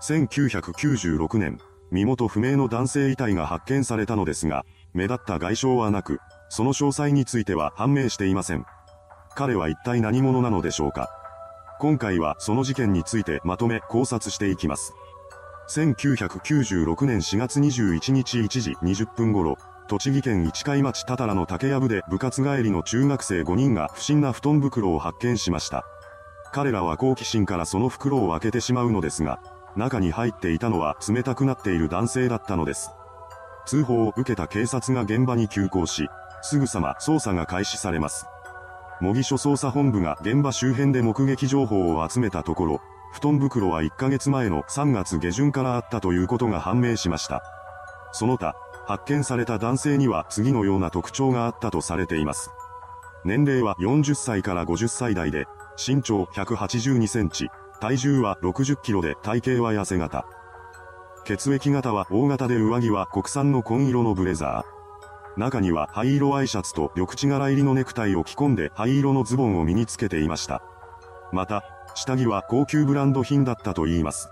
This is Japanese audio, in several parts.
1996年、身元不明の男性遺体が発見されたのですが、目立った外傷はなく、その詳細については判明していません。彼は一体何者なのでしょうか今回はその事件についてまとめ考察していきます。1996年4月21日1時20分頃、栃木県市貝町多々良の竹やぶで部活帰りの中学生5人が不審な布団袋を発見しました。彼らは好奇心からその袋を開けてしまうのですが、中に入っていたのは冷たくなっている男性だったのです。通報を受けた警察が現場に急行し、すぐさま捜査が開始されます。模擬署捜査本部が現場周辺で目撃情報を集めたところ、布団袋は1ヶ月前の3月下旬からあったということが判明しました。その他、発見された男性には次のような特徴があったとされています。年齢は40歳から50歳代で、身長182センチ、体重は60キロで体型は痩せ型。血液型は大型で上着は国産の紺色のブレザー。中には灰色アイシャツと緑地柄入りのネクタイを着込んで灰色のズボンを身につけていました。また、下着は高級ブランド品だったと言います。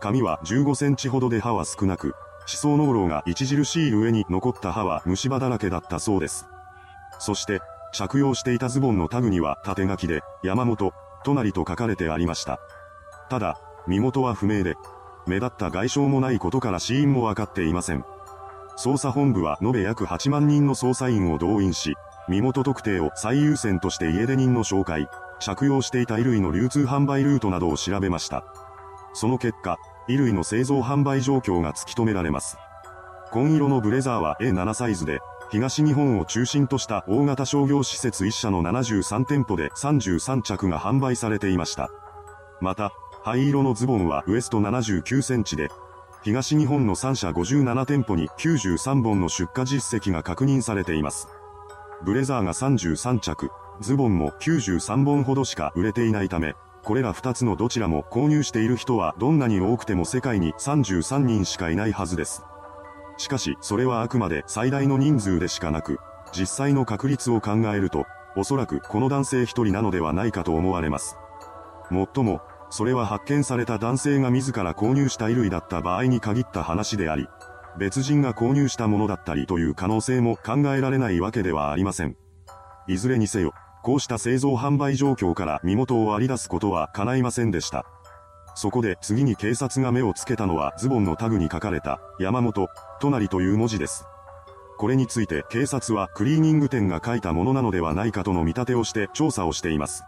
髪は15センチほどで歯は少なく、歯槽膿漏が著しい上に残った歯は虫歯だらけだったそうです。そして、着用していたズボンのタグには縦書きで、山本、隣と書かれてありました。ただ、身元は不明で、目立った外傷もないことから死因もわかっていません。捜査本部は延べ約8万人の捜査員を動員し、身元特定を最優先として家出人の紹介、着用していた衣類の流通販売ルートなどを調べました。その結果、衣類の製造販売状況が突き止められます。紺色のブレザーは A7 サイズで、東日本を中心とした大型商業施設1社の73店舗で33着が販売されていました。また、灰色のズボンはウエスト79センチで、東日本の3社57店舗に93本の出荷実績が確認されています。ブレザーが33着、ズボンも93本ほどしか売れていないため、これら2つのどちらも購入している人はどんなに多くても世界に33人しかいないはずです。しかし、それはあくまで最大の人数でしかなく、実際の確率を考えると、おそらくこの男性1人なのではないかと思われます。もっとも、それは発見された男性が自ら購入した衣類だった場合に限った話であり、別人が購入したものだったりという可能性も考えられないわけではありません。いずれにせよ、こうした製造販売状況から身元を割り出すことは叶いませんでした。そこで次に警察が目をつけたのはズボンのタグに書かれた山本、隣という文字です。これについて警察はクリーニング店が書いたものなのではないかとの見立てをして調査をしています。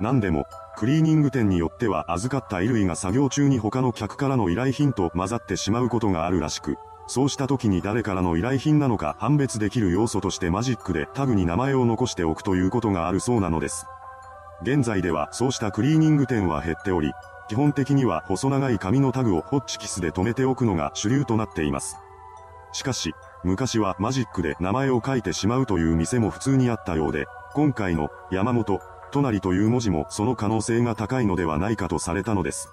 何でも、クリーニング店によっては預かった衣類が作業中に他の客からの依頼品と混ざってしまうことがあるらしく、そうした時に誰からの依頼品なのか判別できる要素としてマジックでタグに名前を残しておくということがあるそうなのです。現在ではそうしたクリーニング店は減っており、基本的には細長い紙のタグをホッチキスで留めておくのが主流となっています。しかし、昔はマジックで名前を書いてしまうという店も普通にあったようで、今回の山本、隣という文字もその可能性が高いのではないかとされたのです。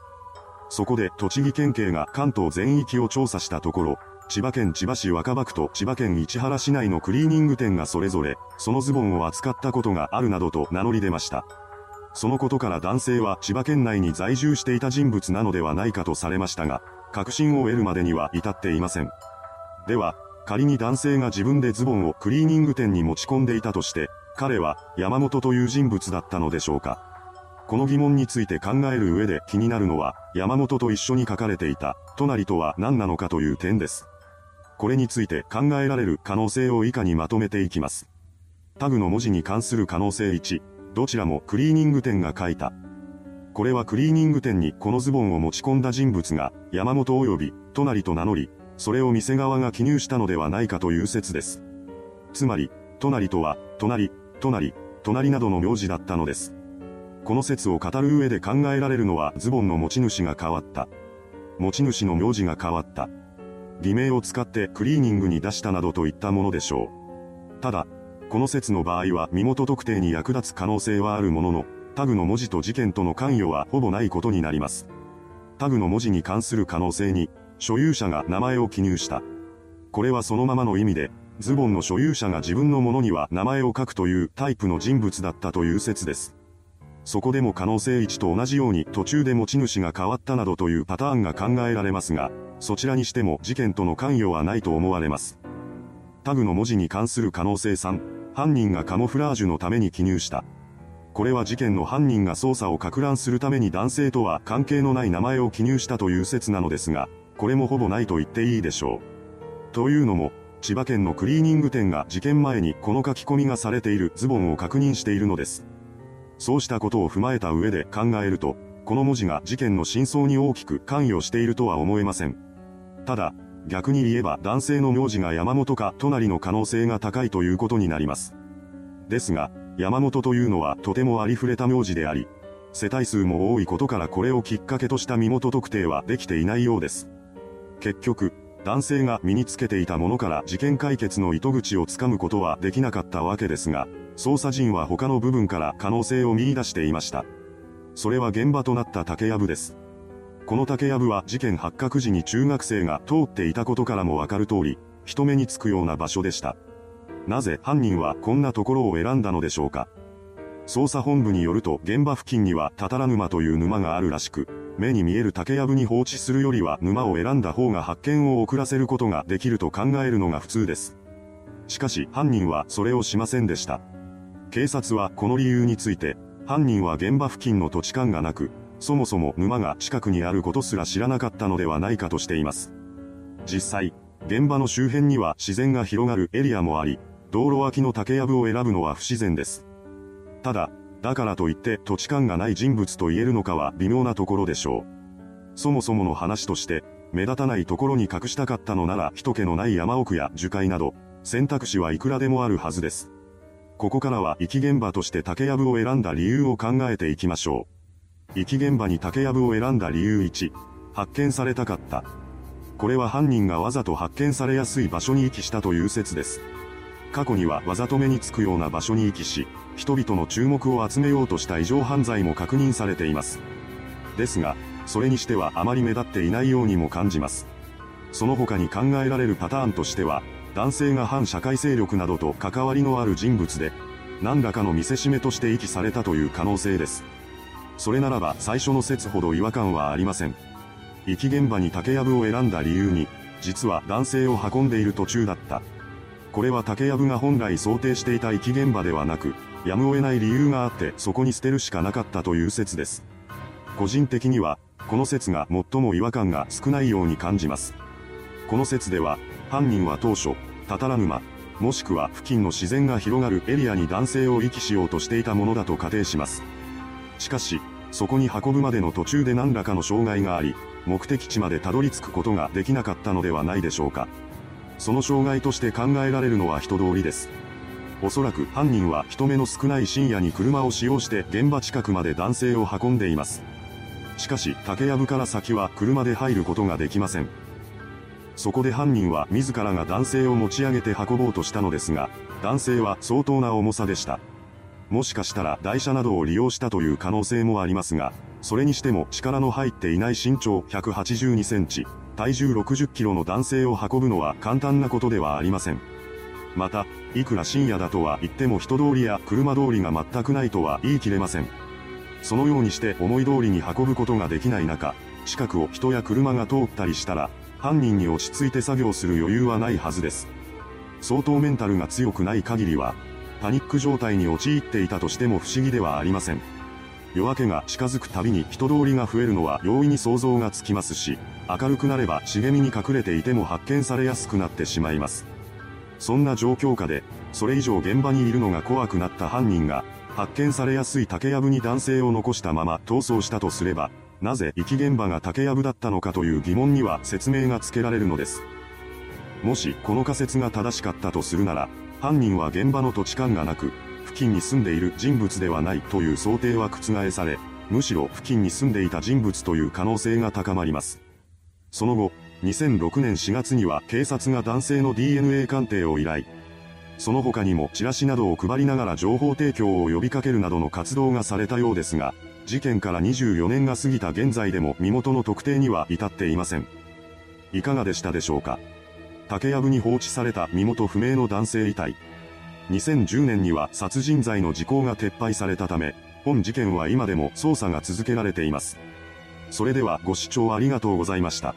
そこで栃木県警が関東全域を調査したところ、千葉県千葉市若葉区と千葉県市原市内のクリーニング店がそれぞれ、そのズボンを扱ったことがあるなどと名乗り出ました。そのことから男性は千葉県内に在住していた人物なのではないかとされましたが、確信を得るまでには至っていません。では、仮に男性が自分でズボンをクリーニング店に持ち込んでいたとして、彼は山本という人物だったのでしょうかこの疑問について考える上で気になるのは、山本と一緒に書かれていた、隣とは何なのかという点です。これについて考えられる可能性を以下にまとめていきます。タグの文字に関する可能性1、どちらもクリーニング店が書いた。これはクリーニング店にこのズボンを持ち込んだ人物が、山本及び、隣と名乗り、それを店側が記入したのではないかという説です。つまり、隣とは、隣、隣、隣などの名字だったのです。この説を語る上で考えられるのはズボンの持ち主が変わった。持ち主の名字が変わった。偽名を使ってクリーニングに出したなどといったものでしょう。ただ、この説の場合は身元特定に役立つ可能性はあるものの、タグの文字と事件との関与はほぼないことになります。タグの文字に関する可能性に、所有者が名前を記入した。これはそのままの意味で、ズボンの所有者が自分のものには名前を書くというタイプの人物だったという説です。そこでも可能性1と同じように途中で持ち主が変わったなどというパターンが考えられますが、そちらにしても事件との関与はないと思われます。タグの文字に関する可能性3、犯人がカモフラージュのために記入した。これは事件の犯人が捜査を攪乱するために男性とは関係のない名前を記入したという説なのですが、これもほぼないと言っていいでしょう。というのも、千葉県のクリーニング店が事件前にこの書き込みがされているズボンを確認しているのです。そうしたことを踏まえた上で考えると、この文字が事件の真相に大きく関与しているとは思えません。ただ、逆に言えば男性の名字が山本か隣の可能性が高いということになります。ですが、山本というのはとてもありふれた名字であり、世帯数も多いことからこれをきっかけとした身元特定はできていないようです。結局、男性が身につけていたものから事件解決の糸口をつかむことはできなかったわけですが、捜査陣は他の部分から可能性を見出していました。それは現場となった竹やぶです。この竹やぶは事件発覚時に中学生が通っていたことからもわかる通り、人目につくような場所でした。なぜ犯人はこんなところを選んだのでしょうか。捜査本部によると現場付近にはタタラ沼という沼があるらしく、目に見える竹やぶに放置するよりは沼を選んだ方が発見を遅らせることができると考えるのが普通です。しかし犯人はそれをしませんでした。警察はこの理由について、犯人は現場付近の土地勘がなく、そもそも沼が近くにあることすら知らなかったのではないかとしています。実際、現場の周辺には自然が広がるエリアもあり、道路脇の竹やぶを選ぶのは不自然です。ただ、だからといって土地勘がない人物と言えるのかは微妙なところでしょう。そもそもの話として、目立たないところに隠したかったのなら人気のない山奥や樹海など、選択肢はいくらでもあるはずです。ここからは遺棄現場として竹やぶを選んだ理由を考えていきましょう。遺棄現場に竹やぶを選んだ理由1、発見されたかった。これは犯人がわざと発見されやすい場所に遺棄したという説です。過去にはわざと目につくような場所に遺棄し、人々の注目を集めようとした異常犯罪も確認されています。ですが、それにしてはあまり目立っていないようにも感じます。その他に考えられるパターンとしては、男性が反社会勢力などと関わりのある人物で、何らかの見せしめとして遺棄されたという可能性です。それならば最初の説ほど違和感はありません。遺棄現場に竹やぶを選んだ理由に、実は男性を運んでいる途中だった。これは竹やぶが本来想定していた遺棄現場ではなく、やむを得ない理由があってそこに捨てるしかなかったという説です。個人的には、この説が最も違和感が少ないように感じます。この説では、犯人は当初、タタラ沼、もしくは付近の自然が広がるエリアに男性を遺棄しようとしていたものだと仮定します。しかし、そこに運ぶまでの途中で何らかの障害があり、目的地までたどり着くことができなかったのではないでしょうか。その障害として考えられるのは人通りです。おそらく犯人は人目の少ない深夜に車を使用して現場近くまで男性を運んでいます。しかし竹やぶから先は車で入ることができません。そこで犯人は自らが男性を持ち上げて運ぼうとしたのですが、男性は相当な重さでした。もしかしたら台車などを利用したという可能性もありますが、それにしても力の入っていない身長182センチ、体重60キロの男性を運ぶのは簡単なことではありません。また、いくら深夜だとは言っても人通りや車通りが全くないとは言い切れません。そのようにして思い通りに運ぶことができない中、近くを人や車が通ったりしたら、犯人に落ち着いて作業する余裕はないはずです。相当メンタルが強くない限りは、パニック状態に陥っていたとしても不思議ではありません。夜明けが近づくたびに人通りが増えるのは容易に想像がつきますし、明るくなれば茂みに隠れていても発見されやすくなってしまいます。そんな状況下で、それ以上現場にいるのが怖くなった犯人が、発見されやすい竹やぶに男性を残したまま逃走したとすれば、なぜ遺棄現場が竹やぶだったのかという疑問には説明がつけられるのです。もしこの仮説が正しかったとするなら、犯人は現場の土地勘がなく、付近に住んでいる人物ではないという想定は覆され、むしろ付近に住んでいた人物という可能性が高まります。その後、2006年4月には警察が男性の DNA 鑑定を依頼。その他にもチラシなどを配りながら情報提供を呼びかけるなどの活動がされたようですが、事件から24年が過ぎた現在でも身元の特定には至っていません。いかがでしたでしょうか？竹やぶに放置された身元不明の男性遺体。2010年には殺人罪の時効が撤廃されたため、本事件は今でも捜査が続けられています。それではご視聴ありがとうございました。